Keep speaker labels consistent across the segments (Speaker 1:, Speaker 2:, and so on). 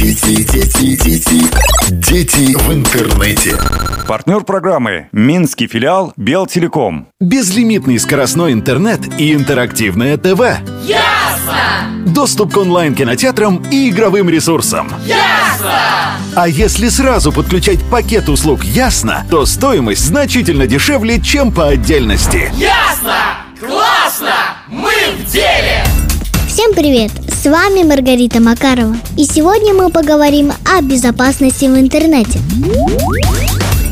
Speaker 1: Дети, дети, дети, дети в интернете.
Speaker 2: Партнер программы «Минский филиал Белтелеком».
Speaker 1: Безлимитный скоростной интернет и интерактивное ТВ.
Speaker 3: Ясно!
Speaker 1: Доступ к онлайн-кинотеатрам и игровым ресурсам.
Speaker 3: Ясно!
Speaker 1: А если сразу подключать пакет услуг «Ясно», то стоимость значительно дешевле, чем по отдельности.
Speaker 3: Ясно! Классно! Мы в деле!
Speaker 4: Всем привет! С вами Маргарита Макарова. И сегодня мы поговорим о безопасности в интернете.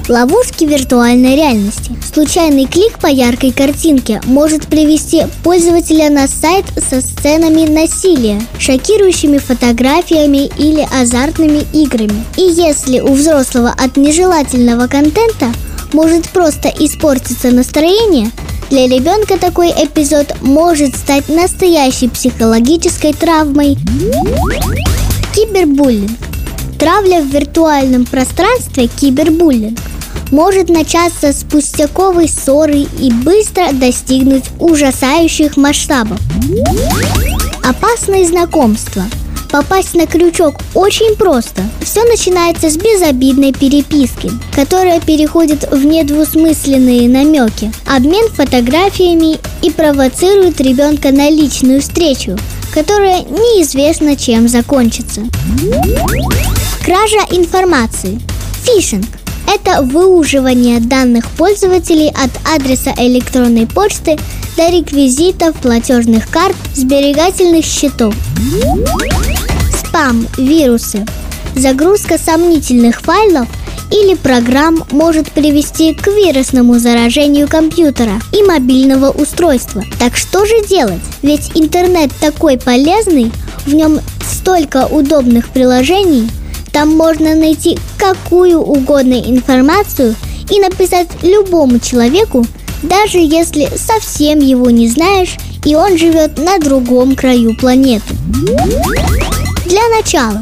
Speaker 4: Ловушки виртуальной реальности. Случайный клик по яркой картинке может привести пользователя на сайт со сценами насилия, шокирующими фотографиями или азартными играми. И если у взрослого от нежелательного контента может просто испортиться настроение, для ребенка такой эпизод может стать настоящей психологической травмой. Кибербуллинг. Травля в виртуальном пространстве кибербуллинг может начаться с пустяковой ссоры и быстро достигнуть ужасающих масштабов. Опасные знакомства – Попасть на крючок очень просто. Все начинается с безобидной переписки, которая переходит в недвусмысленные намеки, обмен фотографиями и провоцирует ребенка на личную встречу, которая неизвестно чем закончится. Кража информации. Фишинг – это выуживание данных пользователей от адреса электронной почты до реквизитов платежных карт, сберегательных счетов спам, вирусы. Загрузка сомнительных файлов или программ может привести к вирусному заражению компьютера и мобильного устройства. Так что же делать? Ведь интернет такой полезный, в нем столько удобных приложений, там можно найти какую угодно информацию и написать любому человеку, даже если совсем его не знаешь и он живет на другом краю планеты. Для начала,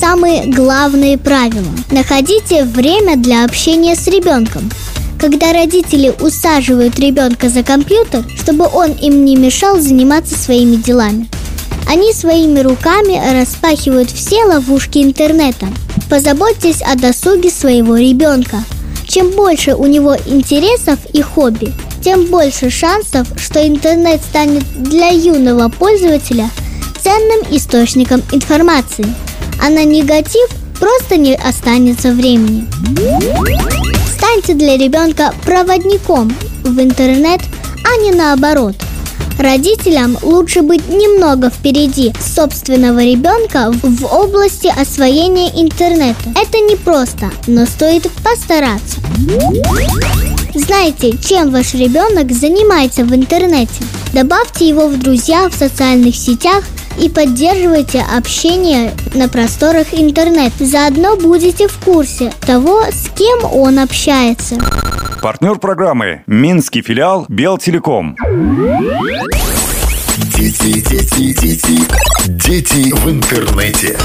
Speaker 4: самые главные правила. Находите время для общения с ребенком. Когда родители усаживают ребенка за компьютер, чтобы он им не мешал заниматься своими делами. Они своими руками распахивают все ловушки интернета. Позаботьтесь о досуге своего ребенка. Чем больше у него интересов и хобби, тем больше шансов, что интернет станет для юного пользователя – ценным источником информации, а на негатив просто не останется времени. Станьте для ребенка проводником в интернет, а не наоборот. Родителям лучше быть немного впереди собственного ребенка в области освоения интернета. Это непросто, но стоит постараться. Знаете, чем ваш ребенок занимается в интернете? Добавьте его в друзья в социальных сетях и поддерживайте общение на просторах интернета. Заодно будете в курсе того, с кем он общается.
Speaker 2: Партнер программы «Минский филиал Белтелеком».
Speaker 1: Дети, дети, дети, дети в интернете.